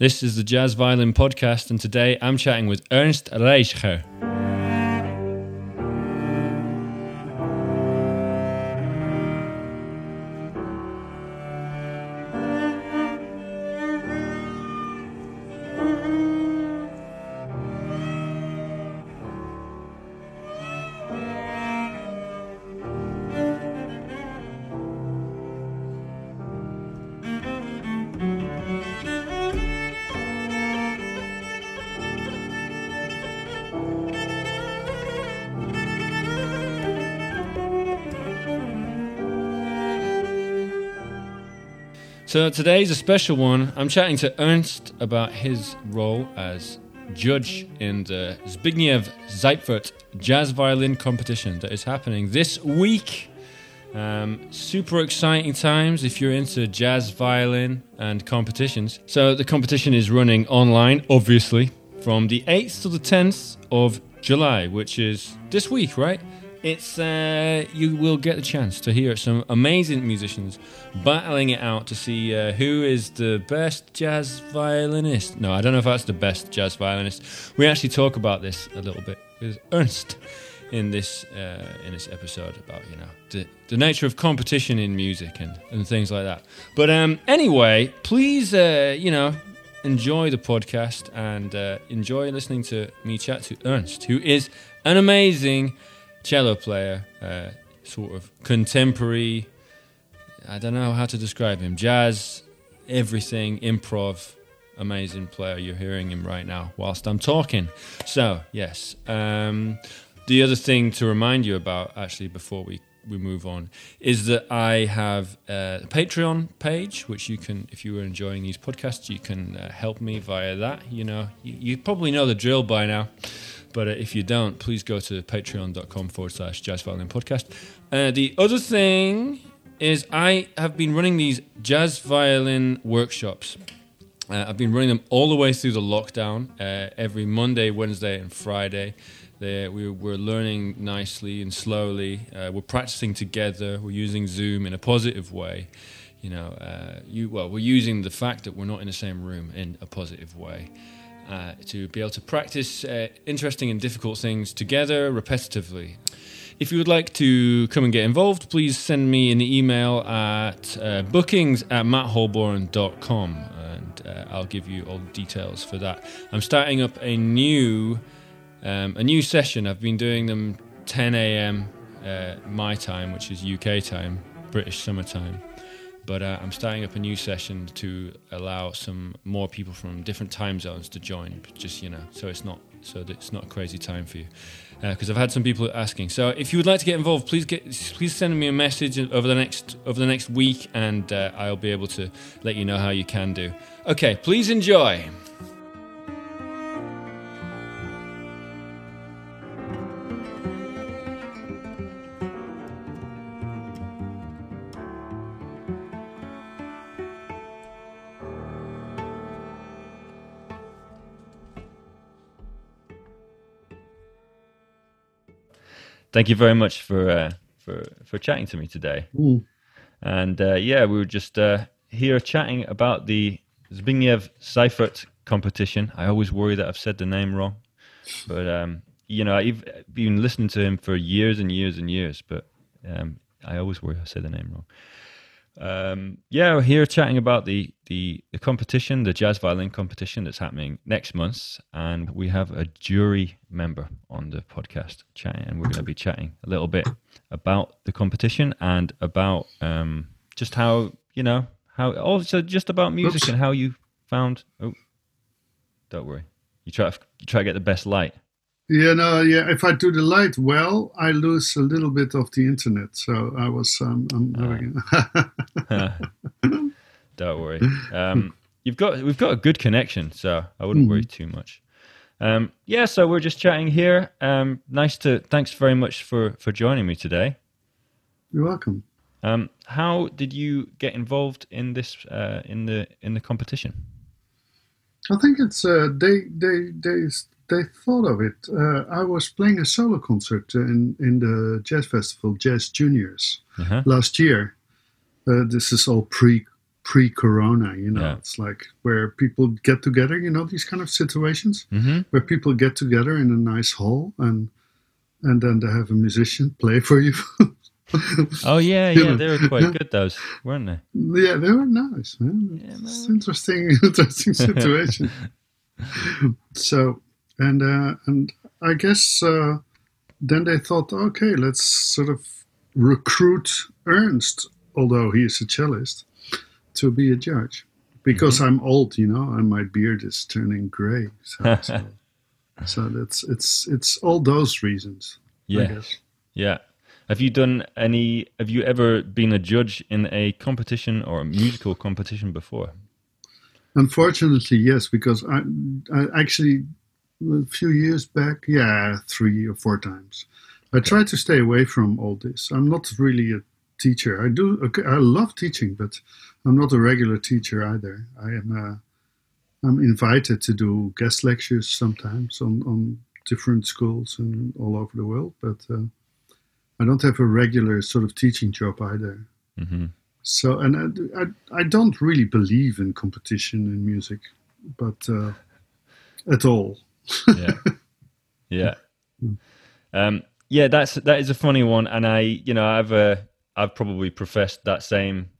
This is the Jazz Violin Podcast, and today I'm chatting with Ernst Reijseger. So today's a special one. I'm chatting to Ernst about his role as judge in the Zbigniew Seifert Jazz Violin Competition that is happening this week. Um, super exciting times if you're into jazz violin and competitions. So the competition is running online, obviously, from the 8th to the 10th of July, which is this week, right? It's uh, you will get the chance to hear some amazing musicians battling it out to see uh, who is the best jazz violinist. No, I don't know if that's the best jazz violinist. We actually talk about this a little bit with Ernst in this uh, in this episode about you know the, the nature of competition in music and, and things like that. But um, anyway, please uh, you know enjoy the podcast and uh, enjoy listening to me chat to Ernst, who is an amazing cello player, uh, sort of contemporary. I don't know how to describe him. Jazz, everything, improv, amazing player. You're hearing him right now whilst I'm talking. So, yes. Um, the other thing to remind you about, actually, before we, we move on, is that I have a Patreon page, which you can, if you were enjoying these podcasts, you can uh, help me via that. You know, you, you probably know the drill by now. But uh, if you don't, please go to patreon.com forward slash jazz violin podcast. Uh, the other thing is, I have been running these jazz violin workshops. Uh, I've been running them all the way through the lockdown, uh, every Monday, Wednesday, and Friday. we, we're learning nicely and slowly. Uh, we're practicing together. We're using Zoom in a positive way. You know, uh, you, well, we're using the fact that we're not in the same room in a positive way uh, to be able to practice uh, interesting and difficult things together repetitively. If you would like to come and get involved, please send me an email at uh, bookings at mattholborn.com and uh, I'll give you all the details for that. I'm starting up a new um, a new session. I've been doing them 10 a.m. Uh, my time, which is UK time, British summertime. But uh, I'm starting up a new session to allow some more people from different time zones to join. Just you know, so it's not so it's not a crazy time for you. Because uh, I've had some people asking. So if you would like to get involved, please get please send me a message over the next over the next week, and uh, I'll be able to let you know how you can do. Okay, please enjoy. Thank you very much for uh, for for chatting to me today. Mm. And uh, yeah, we were just uh, here chatting about the Zbigniew Seifert competition. I always worry that I've said the name wrong, but um, you know, I've been listening to him for years and years and years, but um, I always worry I say the name wrong. Um, yeah, we're here chatting about the, the, the competition, the jazz violin competition that's happening next month, and we have a jury member on the podcast chatting, and we're going to be chatting a little bit about the competition and about um, just how you know how also just about music Oops. and how you found. Oh, don't worry, you try you try to get the best light. Yeah, no, yeah. If I do the light well, I lose a little bit of the internet. So I was, um, I'm doing. Don't worry. Um, you've got, we've got a good connection, so I wouldn't mm. worry too much. Um, yeah, so we're just chatting here. Um, nice to. Thanks very much for for joining me today. You're welcome. Um, how did you get involved in this uh, in the in the competition? I think it's uh, they they they they thought of it. Uh, I was playing a solo concert in, in the jazz festival, Jazz Juniors, uh-huh. last year. Uh, this is all pre pre-corona you know Yeah. it's like where people get together you know these kind of situations hmm where people get together in a nice hall and and then they have a musician play for you Oh yeah, yeah, they were quite good. Those weren't they? yeah they were nice man Yeah, it's interesting interesting situation so and uh, and i guess uh, then they thought okay let's sort of recruit ernst although he is a cellist to be a judge because Mm-hmm. i'm old you know and my beard is turning gray so, so, so that's it's it's all those reasons I Yeah, guess. yeah. Have you done any? Have you ever been a judge in a competition or a musical competition before? Unfortunately, yes, because I, I actually a few years back, yeah, three or four times. I try to stay away from all this. I'm not really a teacher. I do. okay, I love teaching, but I'm not a regular teacher either. I am. Uh, I'm invited to do guest lectures sometimes on on different schools and all over the world, but uh, I don't have a regular sort of teaching job either. hmm So, and I, I, I don't really believe in competition in music, but uh, at all. Yeah, yeah, um, yeah. That's that is a funny one, and I, you know, I've uh, I've probably professed that same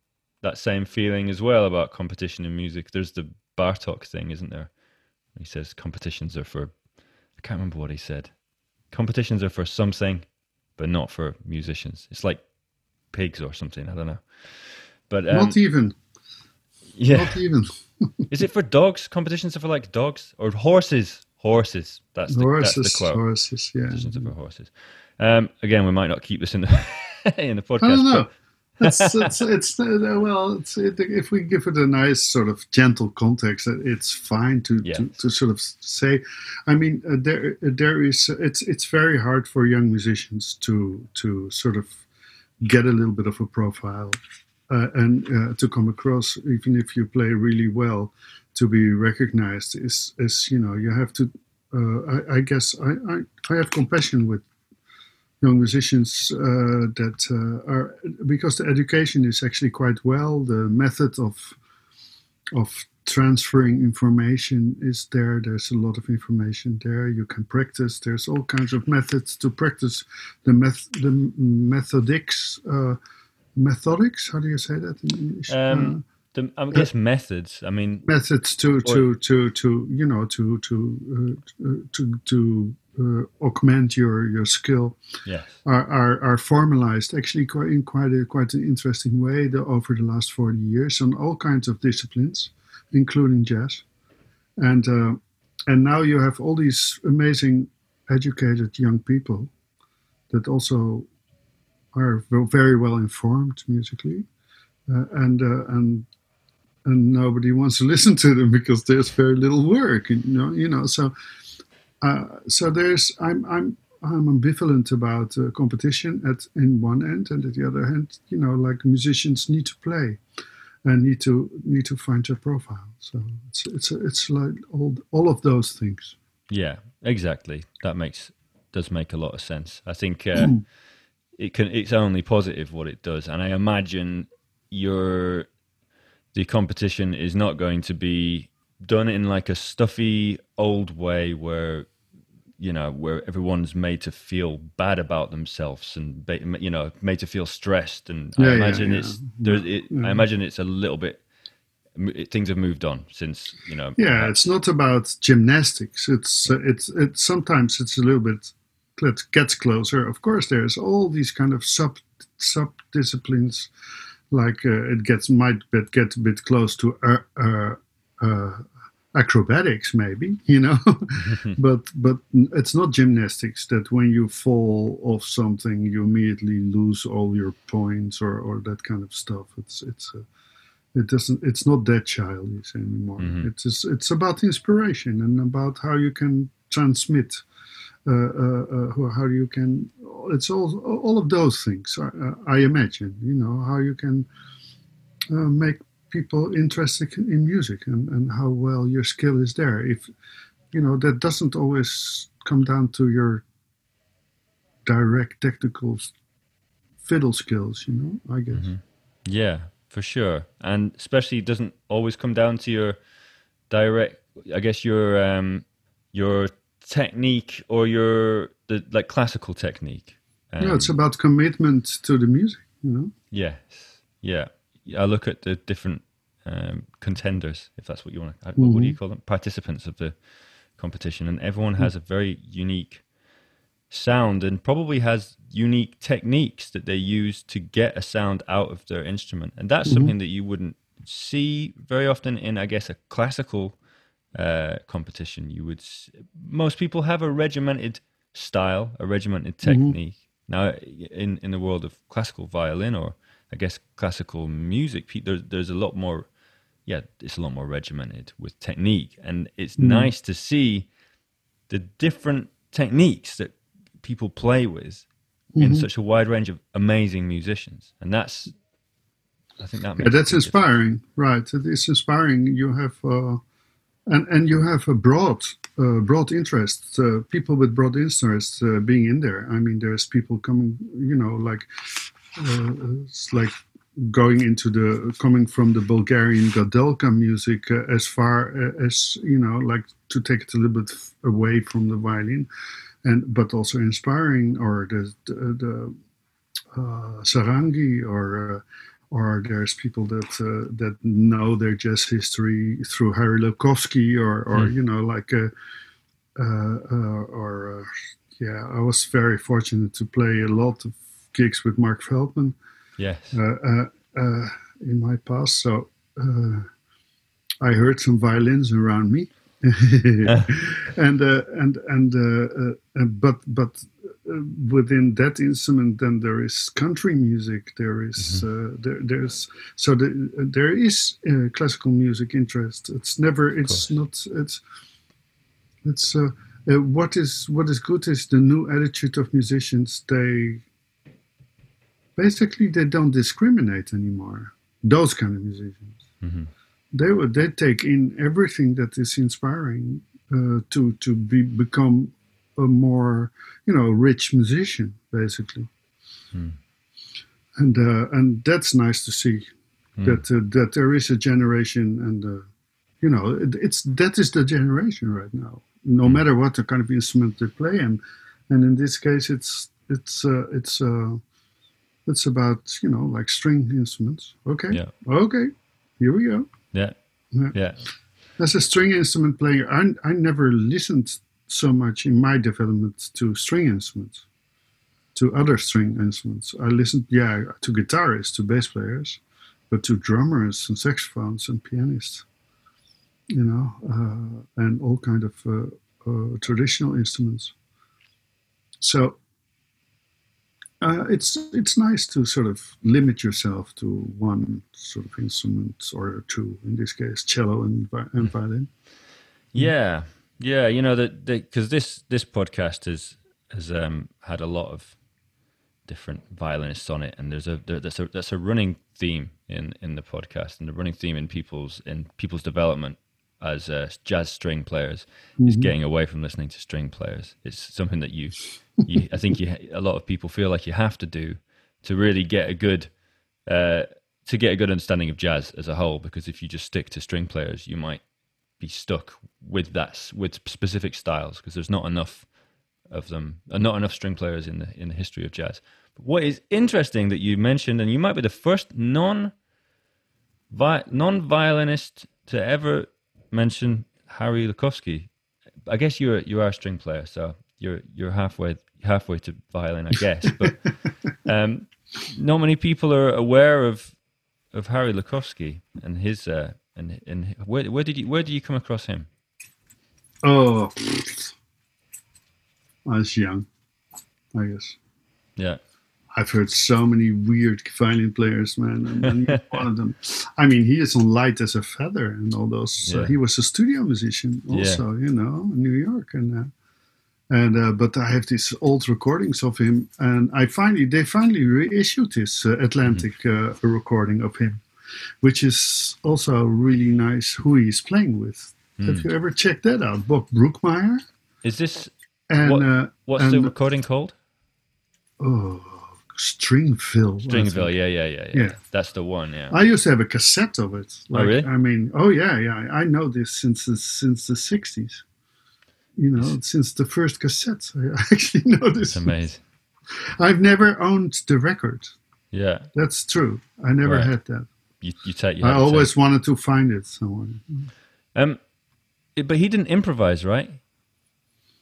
that same feeling as well about competition in music. There's the Bartok thing, isn't there? He says competitions are for. I can't remember what he said. Competitions are for something, but not for musicians. It's like pigs or something. I don't know. But um, not even, yeah, not even. is it for dogs? Competitions are for like dogs or horses? Horses. That's the, that's horses, the quote. horses, yeah. Are for horses. Um, again, we might not keep this in the in the podcast. I don't know. It's, it's, it's uh, well, it's, it, if we give it a nice sort of gentle context, uh, it's fine to, Yes. to, to sort of say. I mean, uh, there there is it's it's very hard for young musicians to to sort of get a little bit of a profile uh, and uh, to come across, even if you play really well, to be recognized is is you know you have to. Uh, I, I guess I, I I have compassion with young musicians uh, that uh, are because the education is actually quite well. The method of of transferring information is there. There's a lot of information there. You can practice. There's all kinds of methods to practice the meth the methodics. Uh, methodics. How do you say that in English? Um, the, I guess methods. I mean, methods to to to to you know to to uh, to to uh, augment your your skill yes. are, are, are formalized actually quite in quite a quite an interesting way the, over the last 40 years on all kinds of disciplines including jazz and uh, and now you have all these amazing educated young people that also are very well informed musically uh, and uh, and and nobody wants to listen to them because there's very little work you know you know so uh, so there's I'm I'm I'm ambivalent about uh, competition at in one end, and at the other hand, you know, like musicians need to play and need to need to find their profile. So it's it's it's like all all of those things. Yeah, exactly. That makes does make a lot of sense. I think uh, it can. It's only positive what it does, and I imagine your the competition is not going to be done in like a stuffy old way where you know where everyone's made to feel bad about themselves and you know made to feel stressed and Yeah, i imagine yeah. it's there's it, Yeah. i imagine it's a little bit things have moved on since you know Yeah, it's not about gymnastics. It's uh, it's it's sometimes it's a little bit it gets closer. Of course, there's all these kind of sub sub disciplines, like uh, it gets might bit, get a bit close to uh, uh, uh, acrobatics, maybe you know, but but it's not gymnastics that when you fall off something you immediately lose all your points or or that kind of stuff. It's it's. Uh, it doesn't it's not that childish anymore Mhm. it's just, it's about inspiration and about how you can transmit how- how you can it's all all of those things uh, i imagine you know how you can uh, make people interested in music and, and how well your skill is there. If you know that doesn't always come down to your direct technical fiddle skills you know i guess. Yeah, for sure, and especially doesn't always come down to your direct. I guess your um, your technique or your the like classical technique. Um, yeah, it's about commitment to the music. You know. Yes. Yeah. I look at the different um, contenders, if that's what you want to. Mm-hmm. What do you call them? Participants of the competition, and everyone has a very unique sound and probably has unique techniques that they use to get a sound out of their instrument. And that's mm-hmm. something that you wouldn't see very often in, I guess, a classical uh, competition. You would most people have a regimented style, a regimented mm-hmm. technique. Mm-hmm. Now, in in the world of classical violin or I guess classical music, there's there's a lot more. Yeah, it's a lot more regimented with technique, and it's mm-hmm. nice to see the different techniques that people play with mm-hmm. in such a wide range of amazing musicians, and that's I think that yeah, that's inspiring, right? It is inspiring. You have uh, and and you have a broad uh, broad interest. Uh, people with broad interests uh, being in there. I mean, there's people coming, you know, like uh, it's like going into the coming from the Bulgarian gadulka music uh, as far as you know, like to take it a little bit away from the violin and but also inspiring, or the the, the uh, sarangi, or uh, or there's people that uh, that know their jazz history through Harry Lookofsky, or or mm. you know like uh, uh, uh, or yeah, I was very fortunate to play a lot of gigs with Mark Feldman. Yes. in my past, so I heard some violins around me. and uh, and and uh, uh, but but within that instrument, then there is country music. There is, mm-hmm. Uh, there, there's so the, there is uh, classical music interest. It's never. It's not. It's it's what is what is good is the new attitude of musicians. They basically they don't discriminate anymore. Those kind of musicians. Mm-hmm they would they take in everything that is inspiring uh, to to be become a more you know rich musician basically hmm. and uh, and that's nice to see hmm. that uh, that there is a generation and uh, you know it, it's that is the generation right now no hmm. matter what the kind of instrument they play and and in this case it's it's uh, it's uh, it's about you know like string instruments okay yeah. okay here we go yeah. Yeah. yeah. As a string instrument player, I, I never listened so much in my development to string instruments, to other string instruments. I listened, yeah, to guitarists, to bass players, but to drummers and saxophones and pianists, you know, uh, and all kind of uh, uh, traditional instruments. So uh, it's it's nice to sort of limit yourself to one sort of instrument or two. In this case, cello and, and mm-hmm. violin. Yeah, yeah. You know that because this this podcast has has um, had a lot of different violinists on it, and there's a there, that's a that's a running theme in in the podcast, and the running theme in people's in people's development as uh, jazz string players mm-hmm. is getting away from listening to string players. It's something that you, you I think you, a lot of people feel like you have to do to really get a good, uh, to get a good understanding of jazz as a whole. Because if you just stick to string players, you might be stuck with that with specific styles because there's not enough of them, and not enough string players in the in the history of jazz. But what is interesting that you mentioned, and you might be the first non non violinist to ever mention Harry Lookofsky. I guess you're you are a string player, so you're you're halfway halfway to violin, I guess. But um, not many people are aware of of Harry Lookofsky and his uh, and and where where did you where did you come across him? Oh, I was young, I guess. Yeah. I've heard so many weird violin players, man, and, one of them. I mean, he is on light as a feather and all those. Yeah. Uh, he was a studio musician also, yeah. you know, in New York, and uh, and uh, but I have these old recordings of him, and I finally they finally reissued this uh, Atlantic mm-hmm. Uh, recording of him, which is also really nice. Who he's playing with? Mm. Have you ever checked that out? Bob Brookmeyer. Is this and what, uh, what's and, the recording called? Oh Stringville. Stringville, yeah, yeah, yeah, yeah, Yeah. That's the one. Yeah. I used to have a cassette of it. Like, really? I mean, oh yeah, yeah. I know this since the since the sixties. You know, since the first cassette, I actually know this. it's amazing. I've never owned the record. Yeah. That's true. I never Right. had that. You, you take. You I to. always wanted to find it somewhere. Um, but he didn't improvise, right?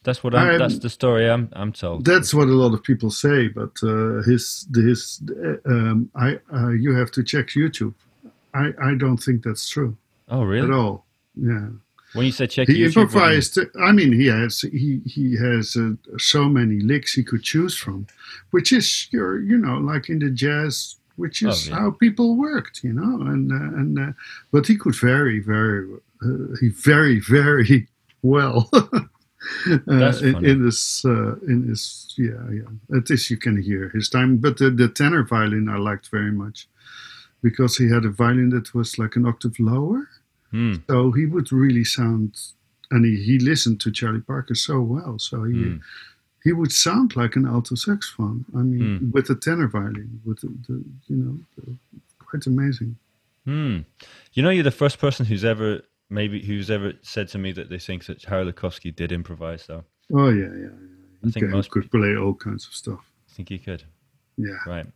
That's what I'm, I'm- that's the story I'm I'm told. That's what a lot of people say, but uh, his his uh, um, I uh, you have to check YouTube. I I don't think that's true oh, really? at all. Yeah. When you say check he YouTube, what do you- improvised. I mean, he has he he has uh, so many licks he could choose from, which is your you know like in the jazz, which is Oh, yeah. how people worked, you know, and uh, and uh, but he could very very uh, he very very well. Uh, in, in this, uh, in this, yeah, yeah. At least you can hear his time. But the, the tenor violin I liked very much because he had a violin that was like an octave lower. Hmm. So he would really sound, and he, he listened to Charlie Parker so well. So he Hmm. He would sound like an alto saxophone. I mean, Hmm. with a tenor violin, with the, the you know, the, quite amazing. Hmm. You know, you're the first person who's ever maybe who's ever said to me that they think that Harry Lookofsky did improvise. Though Oh yeah, yeah. yeah. I He think can- most could play all kinds of stuff. I think he could. Yeah. Right.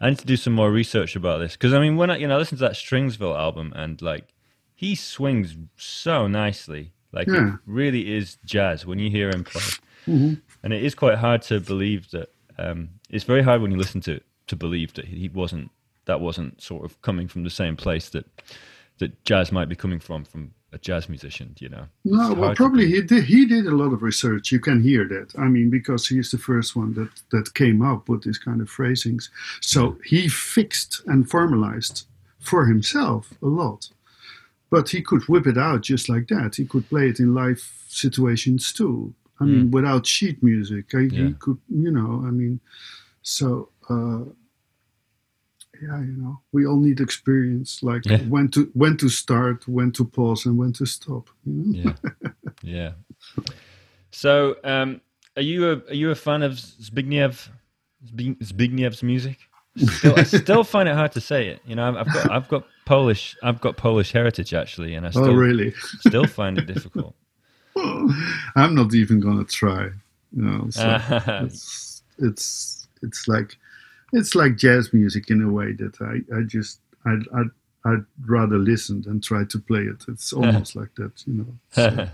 I need to do some more research about this because I mean, when I you know I listen to that Stringsville album and like he swings so nicely, like Yeah. it really is jazz when you hear him play, Mhm. And it is quite hard to believe that. Um, it's very hard when you listen to to believe that he wasn't that wasn't sort of coming from the same place that that jazz might be coming from from a jazz musician. You know. No, well, probably he did. He did a lot of research. You can hear that. I mean, because he's the first one that that came up with these kind of phrasings. So he fixed and formalized for himself a lot. But he could whip it out just like that. He could play it in live situations too. I mean, without sheet music, I, Mm. Yeah. he could. You know, I mean, so. Uh, yeah, you know, we all need experience, like Yeah. when to when to start, when to pause, and when to stop. You know? yeah, yeah. So, um, are you a are you a fan of Zbigniew Zbigniew's music? Still, I still find it hard to say it. You know, I've, I've got I've got Polish I've got Polish heritage actually, and I still Oh, really? still find it difficult. I'm not even gonna try. You know, so it's it's it's like it's like jazz music in a way that I I just I I I'd rather listen than try to play it. It's almost like that, you know. So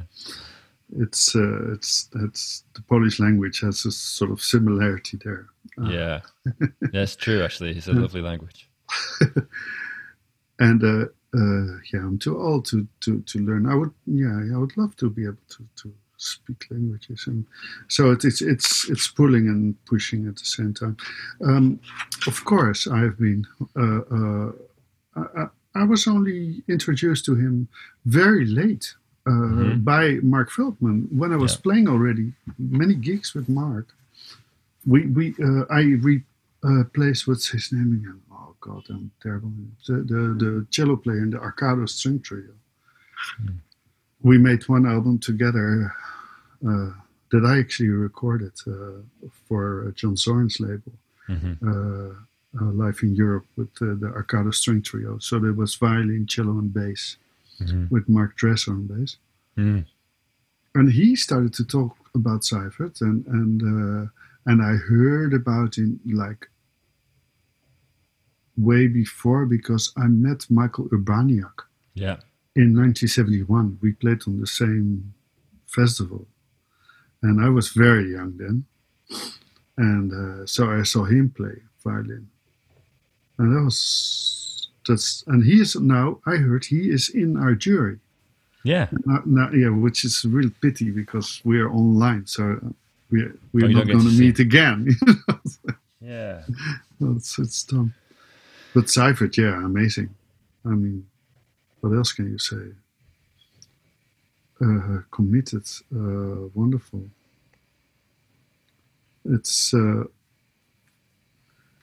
it's uh, it's it's the Polish language has a sort of similarity there. Uh, yeah, that's true. Actually, it's a lovely language. and uh, uh, yeah, I'm too old to, to, to learn. I would, yeah, I would love to be able to, to speak languages, and so it, it's it's it's pulling and pushing at the same time. Um, of course, I've been. Uh, uh, I, I- I was only introduced to him very late uh, Mhm. by Mark Feldman when I was Yeah. playing already many gigs with Mark. We we uh, I replaced what's his name again? God, I'm terrible. The the, the cello player in the Arcado String Trio. We made one album together uh, that I actually recorded uh, for John Zorn's label, hmm uh, uh, live in Europe with uh, the Arcado String Trio. So there was violin, cello, and bass hmm with Mark Dresser on bass Mm. and he started to talk about Seifert, and and uh, and I heard about him like way before because I met Michael Urbaniak Yeah. in 1971. We played on the same festival, and I was very young then, and uh, so I saw him play violin, and that was that's and he is now. I heard he is in our jury. Yeah. Not, not, yeah, which is a real pity because we are online, so we're we're Oh, not going to meet again. Yeah. it's it's done. But Seifert, yeah, amazing. I mean, what else can you say? Uh, committed, uh, wonderful. It's uh,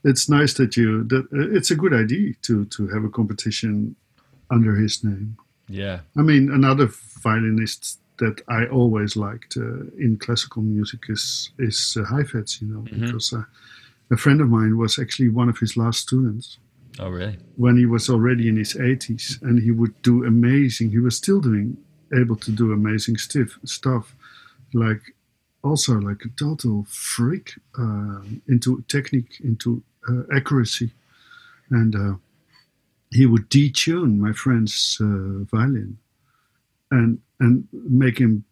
it's nice that you that uh, it's a good idea to to have a competition under his name. Yeah. I mean, another violinist that I always liked uh, in classical music is is uh, Heifetz, you know, Mhm. because uh, a friend of mine was actually one of his last students. Oh, really? When he was already in his 80s, and he would do amazing. He was still doing able to do amazing stiff stuff, like also like a total freak uh, into technique, into uh, accuracy, and uh, he would detune my friend's uh, violin, and and make him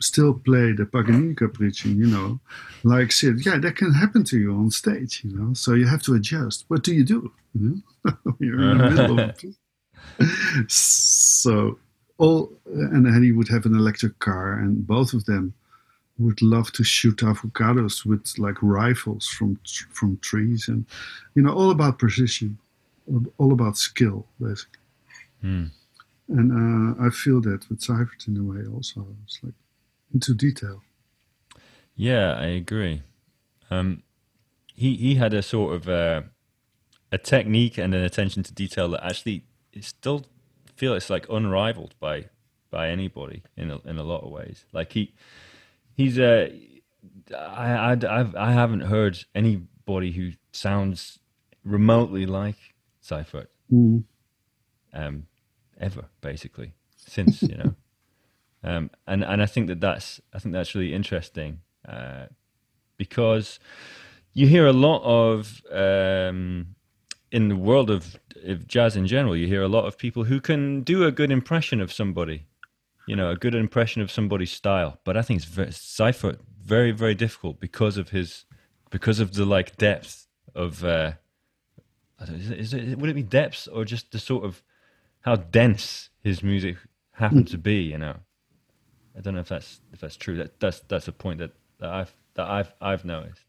still play the Paganini Capricci, you know, like said, yeah, that can happen to you on stage, you know, so you have to adjust. What do you do? You know, you're in the middle of it. So all, and then he would have an electric car, and both of them would love to shoot avocados with like rifles from from trees, and you know, all about precision, all about skill, basically. Mm. And uh, I feel that with Seifert in a way also. It's like into detail. Yeah, I agree. Um, he he had a sort of uh, a technique and an attention to detail that actually still feel it's like unrivaled by by anybody in a, in a lot of ways. Like he he's a uh, I I I've, I haven't heard anybody who sounds remotely like Seifert mm. um, ever basically since you know. Um, and and I think that that's I think that's really interesting uh, because you hear a lot of um, in the world of, of jazz in general. You hear a lot of people who can do a good impression of somebody, you know, a good impression of somebody's style. But I think it's very, Seifert very very difficult because of his because of the like depth of. Uh, is it, is it, would it be depth or just the sort of how dense his music happened to be? You know. I don't know if that's if that's true. That that's that's a point that, that I've that I've I've noticed.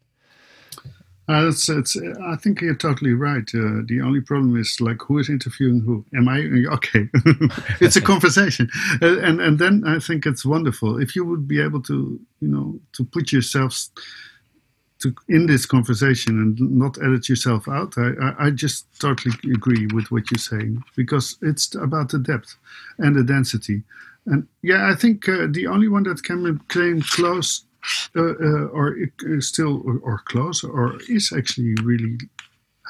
Uh, it's, it's, I think you're totally right. Uh, the only problem is like who is interviewing who? Am I okay? it's a conversation, uh, and and then I think it's wonderful if you would be able to you know to put yourselves to in this conversation and not edit yourself out. I, I, I just totally agree with what you're saying because it's about the depth and the density. And yeah, I think uh, the only one that can claim close uh, uh, or uh, still or, or, close or is actually really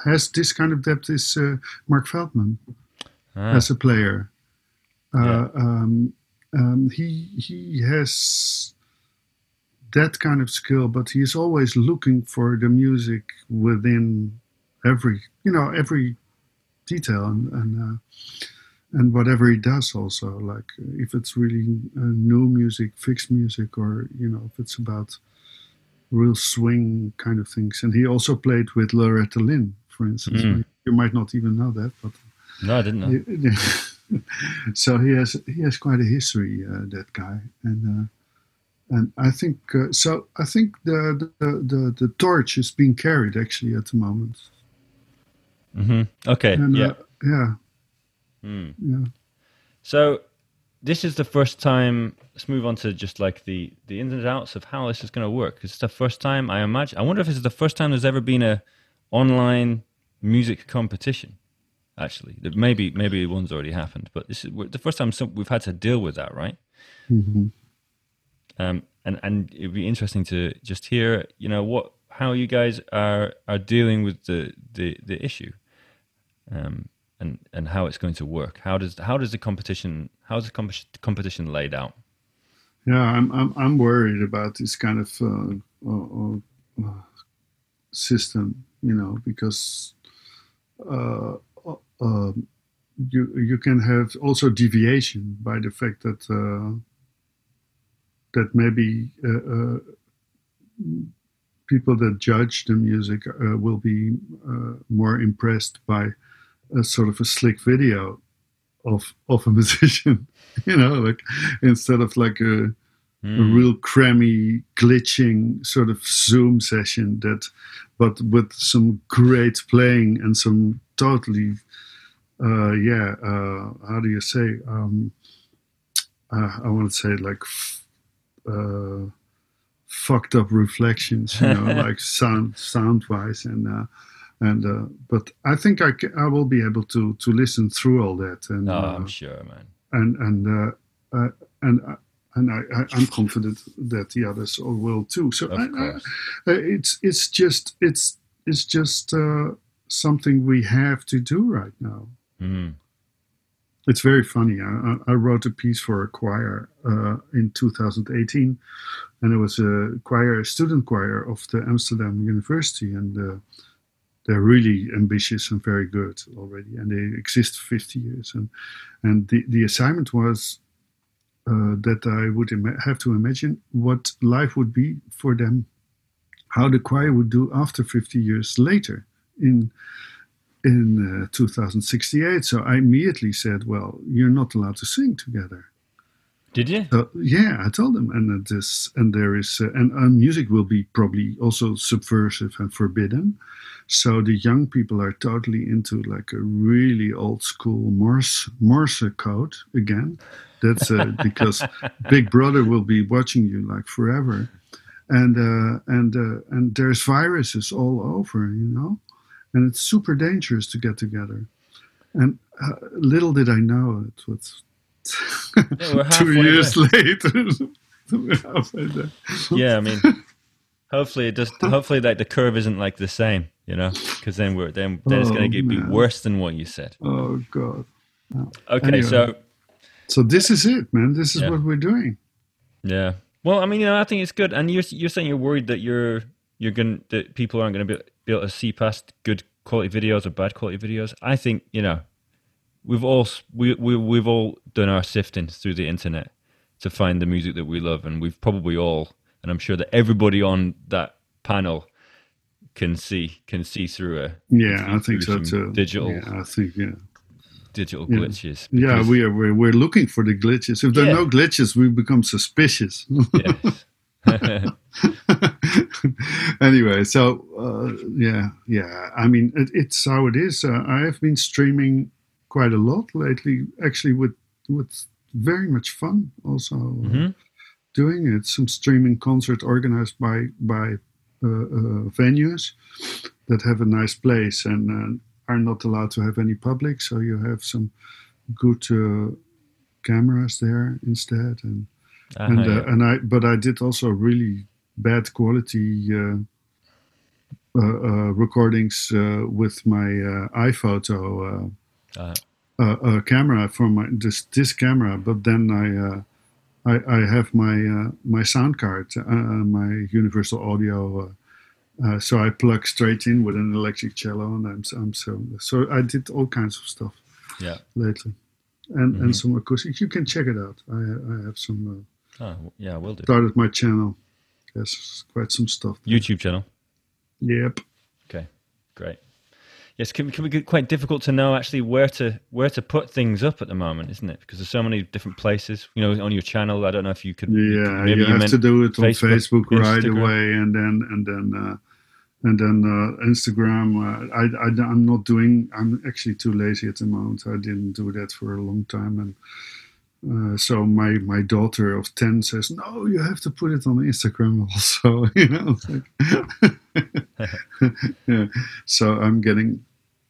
has this kind of depth is uh, Mark Feldman ah. as a player. Uh, yeah. Um, um, he he has that kind of skill, but he's always looking for the music within every you know every detail and, and and whatever he does also like if it's really uh, new music fixed music or you know if it's about real swing kind of things and he also played with loretta lynn for instance mm. you might not even know that but no i didn't know so he has he has quite a history uh, that guy and uh, and I think uh, so. I think the, the, the the torch is being carried actually at the moment. Mm-hmm. Okay. And, yeah. Uh, yeah. Mm. Yeah. So this is the first time. Let's move on to just like the the ins and outs of how this is going to work. It's the first time I imagine. I wonder if this is the first time there's ever been a online music competition. Actually, maybe maybe one's already happened, but this is the first time some, we've had to deal with that, right? Mm-hmm. Um, and and it'd be interesting to just hear, you know, what how you guys are are dealing with the the the issue. Um, and and how it's going to work. How does how does the competition how is the comp- competition laid out? Yeah, I'm I'm I'm worried about this kind of uh, uh, uh, system, you know, because uh, uh, um, you you can have also deviation by the fact that uh, that maybe people that judge the music will be more impressed by a sort of a slick video of of a musician, you know, like instead of like a, mm. a hmm. real crammy glitching sort of Zoom session that, but with some great playing and some totally, uh, yeah, uh, how do you say? Um, uh, I want to say like. Uh, fucked up reflections, you know, like sound sound wise, and uh, and uh, but I think I, I will be able to to listen through all that. And no, I'm uh, sure, man. And and uh, uh and uh, and I, am confident that the others all will too. So I, I, it's it's just it's it's just uh, something we have to do right now. Mm. It's very funny. I, I wrote a piece for a choir uh, in 2018, and it was a choir, a student choir of the Amsterdam University, and uh, they're really ambitious and very good already, and they exist 50 years. And and the, the assignment was uh, that I would Im- have to imagine what life would be for them, how the choir would do after 50 years later in in uh, 2068. So I immediately said, "Well, you're not allowed to sing together." Did you? Uh, yeah, I told them, and this, and there is, uh, and uh, music will be probably also subversive and forbidden. So the young people are totally into like a really old school Morse Morse code again. That's uh, because Big Brother will be watching you like forever, and uh, and uh, and there's viruses all over, you know, and it's super dangerous to get together. And uh, little did I know it was Yeah, two years there. later. Yeah, I mean, hopefully it does. Hopefully, like the curve isn't like the same, you know, because then we're then then it's Oh, going to be worse than what you said. Oh God. Okay, Anyway. so So this is it, man. This is Yeah. what we're doing. yeah. Well, I mean, you know, I think it's good, and you're you're saying you're worried that you're you're going that people aren't going to be, be able to see past good quality videos or bad quality videos. I think you know, we've all we we we've all done our sifting through the internet to find the music that we love, and we've probably all, and I'm sure that everybody on that panel can see can see through a Yeah, I think so too. digital Yeah, I think yeah. digital Yeah. glitches. Yeah, we are we're, we're looking for the glitches. If there Yeah. are no glitches, we become suspicious. yes. anyway, so uh, yeah, yeah. I mean, it, it's how it is. Uh, I have been streaming quite a lot lately, actually, with with very much fun. Also, uh, Mhm. doing it. Some streaming concert organized by by uh, uh, venues that have a nice place and uh, are not allowed to have any public. So you have some good uh, cameras there instead, and Uh-huh, and uh, yeah. and I but I did also really bad quality uh, uh, recordings uh, with my uh, iPhoto uh, Uh, uh, uh, camera for my this this camera, but then I uh, I, I have my uh, my sound card, uh, my Universal Audio. Uh, uh, so I plug straight in with an electric cello, and I'm, I'm so so I did all kinds of stuff yeah. lately, and Mhm. and some acoustics. You can check it out. I I have some uh, Oh, yeah, we'll do. started my channel. Yes, quite some stuff. YouTube channel. Yep. Okay, great. Yes, can, can get quite difficult to know actually where to where to put things up at the moment, isn't it? Because there's so many different places. You know, on your channel, I don't know if you could. Yeah, maybe you have to do it on Facebook, Facebook, right away, and then and then uh, and then uh, Instagram. Uh, I, I I'm not doing. I'm actually too lazy at the moment. I didn't do that for a long time, and uh, so my my daughter of ten says, "No, you have to put it on Instagram also." you know, like yeah. So I'm getting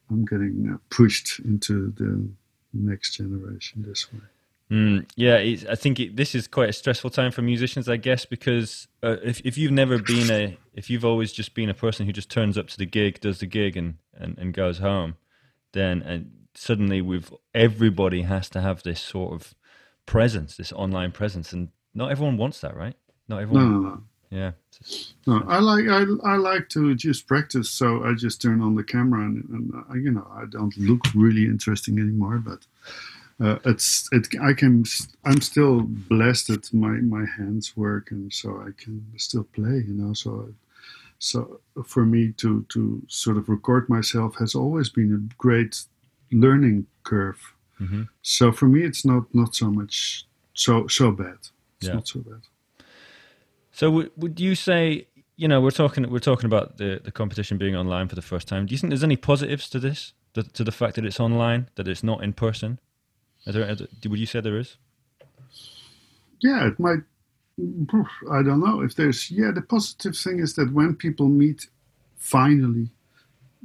I'm getting uh, pushed into the next generation this way. Mm, yeah, I think it, this is quite a stressful time for musicians, I guess, because uh, if if you've never been a, if you've always just been a person who just turns up to the gig, does the gig, and and, and goes home, then and suddenly we've everybody has to have this sort of presence, this online presence, and not everyone wants that, right? Not everyone. no, no. Yeah. No, I like I, I like to just practice, so I just turn on the camera and, and uh, you know I don't look really interesting anymore, but uh, it's it I can I'm still blessed that my my hands work and so I can still play, you know. So so for me to to sort of record myself has always been a great learning curve. Hmm So for me, it's not not so much so so bad. It's Yeah. not so bad. So w- would you say, you know, we're talking we're talking about the the competition being online for the first time. Do you think there's any positives to this, the, to the fact that it's online, that it's not in person? Are there, are there- would you say there is? yeah, it might. I don't know if there's. Yeah, the positive thing is that when people meet, finally,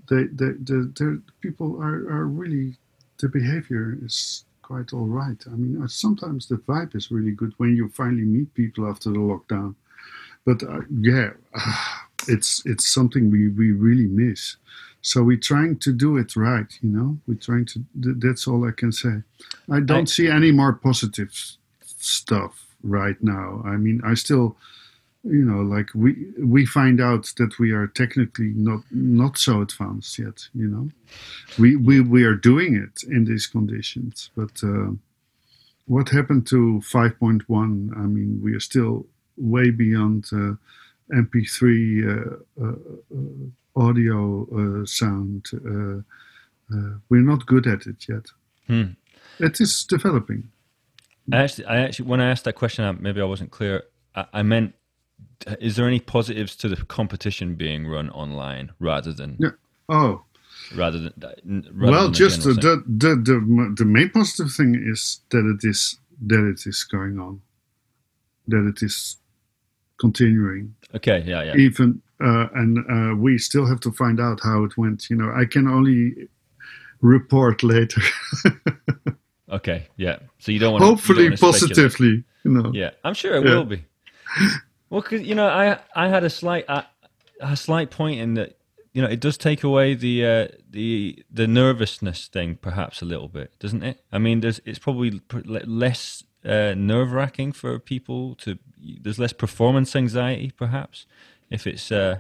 they, they, the, the people are, are really. The behavior is quite all right. I mean, uh, sometimes the vibe is really good when you finally meet people after the lockdown. But uh, yeah, it's it's something we we really miss. So we're trying to do it right, you know. We're trying to. th- That's all I can say. I don't see any more positive stuff right now. I mean, I still, you know, like we we find out that we are technically not not so advanced yet. You know, we we we are doing it in these conditions, but uh, what happened to 5.1? I mean, we are still way beyond uh, MP3 uh, uh, uh, audio uh, sound. Uh, uh, we're not good at it yet. Hmm. It is developing. I actually, I actually, when I asked that question, maybe I wasn't clear. I, I meant, is there any positives to the competition being run online rather than Yeah. Oh, rather than rather well, than just the, the, the, the, the main positive thing is that it is that it is going on, that it is continuing. okay, yeah, yeah, Even uh, and uh, we still have to find out how it went. You know, I can only report later. okay, yeah. So you don't want Hopefully, to, speculate. positively. You know. Yeah, I'm sure it Yeah. will be. Well, 'cause, you know, I I had a slight uh, a slight point in that you know it does take away the uh, the the nervousness thing perhaps a little bit, doesn't it? I mean, there's it's probably less uh, nerve wracking for people to there's less performance anxiety perhaps if it's uh,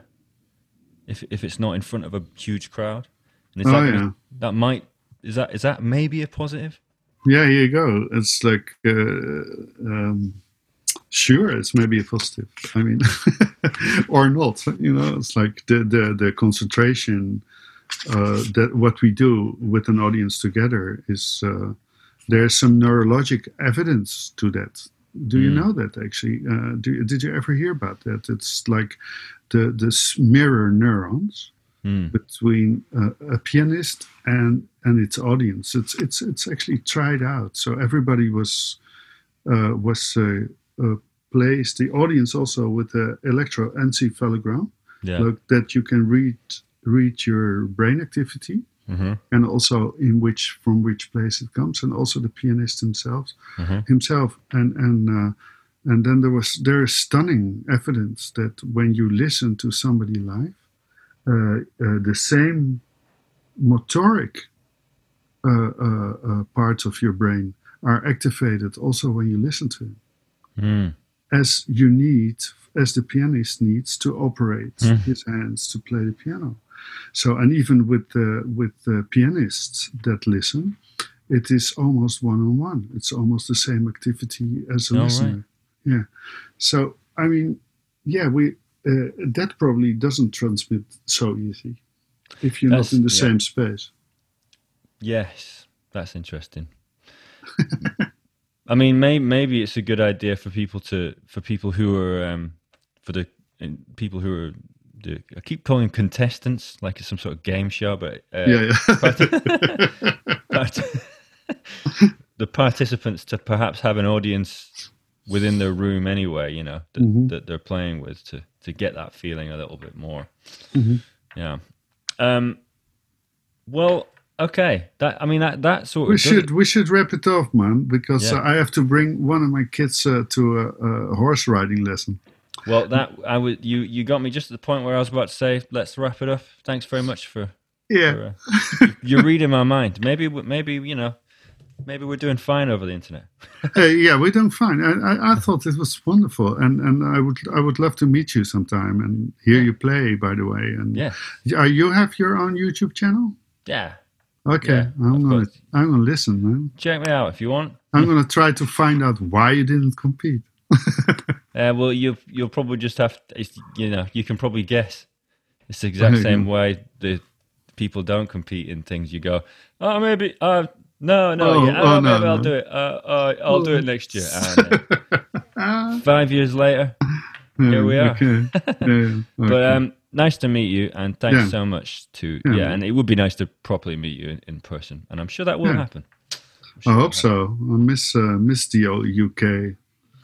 if if it's not in front of a huge crowd. And is Oh, that yeah. that might is that is that maybe a positive? Yeah, here you go. It's like, uh, um, sure, it's maybe a positive. I mean, or not. You know, it's like the the, the concentration uh, that what we do with an audience together is uh, there's some neurologic evidence to that. Do you Mm. know that actually? Uh, do, did you ever hear about that? It's like the the mirror neurons Hmm. between uh, a pianist and and its audience. It's it's it's actually tried out. So everybody was uh, was uh, placed. The audience also with the electroencephalogram, Yeah. look, that you can read read your brain activity hmm and also in which from which place it comes, and also the pianist himself hmm himself and and uh, and then there was there is stunning evidence that when you listen to somebody live uh, uh, the same motoric uh, uh, uh, parts of your brain are activated also when you listen to him Mm. As you need as the pianist needs to operate Mm. his hands to play the piano so and even with the with the pianists that listen it is almost one-on-one it's almost the same activity as a Oh, listener yeah so i mean yeah we uh, that probably doesn't transmit so easy if you're That's- not in the yeah. same space Yes, that's interesting. I mean, may, maybe it's a good idea for people to for people who are um, for the people who are the I keep calling them contestants like it's some sort of game show, but uh, yeah yeah part- the participants to perhaps have an audience within their room anyway, you know, that, Mhm. that they're playing with to to get that feeling a little bit more. Mhm. Yeah. Um. Well, okay. That I mean that that sort of we should it. we should wrap it off man because Yeah. uh, i have to bring one of my kids uh, to a, a horse riding lesson Well, that I would you you got me just at the point where I was about to say let's wrap it up. Thanks very much for, yeah for uh, you're reading my mind. Maybe maybe you know maybe we're doing fine over the internet. Yeah, we're doing fine. I, I, I thought it was wonderful, and, and I would I would love to meet you sometime and hear you play. By the way, and Yeah. uh, you have your own YouTube channel. Yeah. Okay, Yeah, I'm gonna course. I'm gonna listen, man. Check me out if you want. I'm gonna try to find out why you didn't compete. Uh, well, you you'll probably just have to, it's, you know you can probably guess. It's the exact same way the people don't compete in things. You go, oh maybe uh no no Oh, yeah, oh, oh, no, maybe I'll no. do it. Uh, uh I'll do it next year. Uh, five years later, yeah, Here we are. Okay. Yeah, yeah, But um, nice to meet you, and thanks Yeah. so much to Yeah. yeah. And it would be nice to properly meet you in, in person, and I'm sure that will Yeah. happen. I'm I hope so. I miss uh, miss the old UK.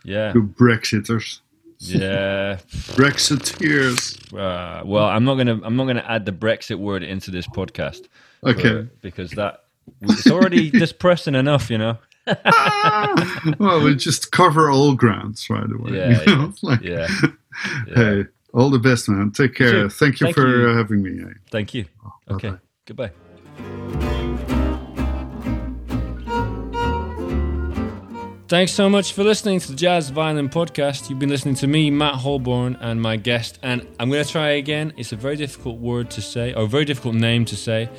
Yeah, You Brexiters, yeah. Brexiteers. Uh, well, I'm not gonna I'm not gonna add the Brexit word into this podcast. Okay. because that it's already depressing enough, you know. well, we just cover all grounds right away. Yeah, you know? yeah, Like, Yeah. yeah. Hey, All the best, man. Take care. Sure. Thank you Thank for you. uh, having me. eh. Thank you. Okay. bye-bye. Goodbye. Thanks so much for listening to the Jazz Violin Podcast. You've been listening to me, Matt Holborn, and my guest. And I'm going to try again. It's a very difficult word to say, or a very difficult name to say.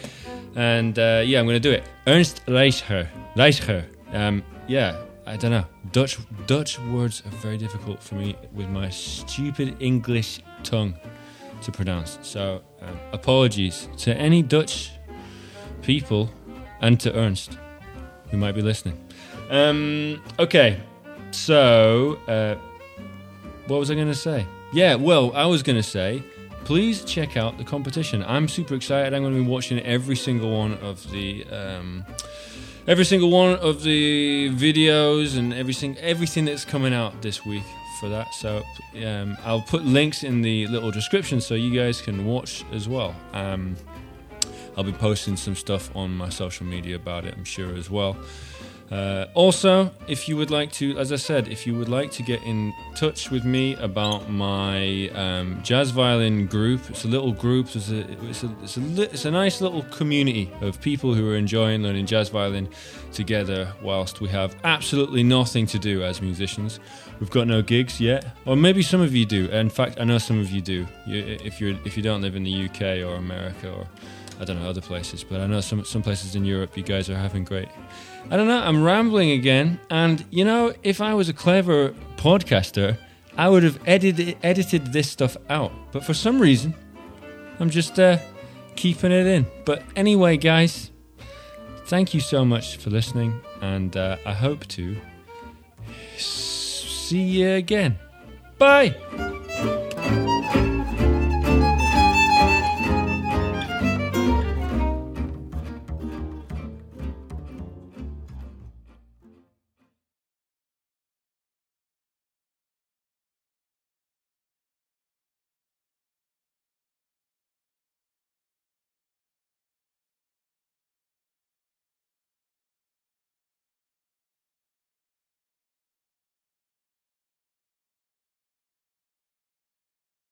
And uh, yeah, I'm going to do it. Ernst Reicher. Reicher. Um, yeah, I don't know. Dutch Dutch words are very difficult for me with my stupid English tongue to pronounce. So um, apologies to any Dutch people and to Ernst who might be listening. Um, okay, so uh, what was I going to say? Yeah, well, I was going to say, please check out the competition. I'm super excited. I'm going to be watching every single one of the. Um, every single one of the videos and everything everything that's coming out this week for that. So um, i'll put links in the little description so you guys can watch as well. Um, i'll be posting some stuff on my social media about it i'm sure as well uh, also, if you would like to, as I said, if you would like to get in touch with me about my um, jazz violin group, it's a little group. It's a, it's a, it's a, li- it's a nice little community of people who are enjoying learning jazz violin together, whilst we have absolutely nothing to do as musicians. We've got no gigs yet, or maybe some of you do. In fact, I know some of you do. You, if you if you don't live in the UK or America or I don't know other places, but I know some some places in Europe, you guys are having great. I don't know. I'm rambling again, and you know, if I was a clever podcaster, I would have edited edited this stuff out. But for some reason, I'm just uh, keeping it in. But anyway, guys, thank you so much for listening, and uh, I hope to see you again. Bye.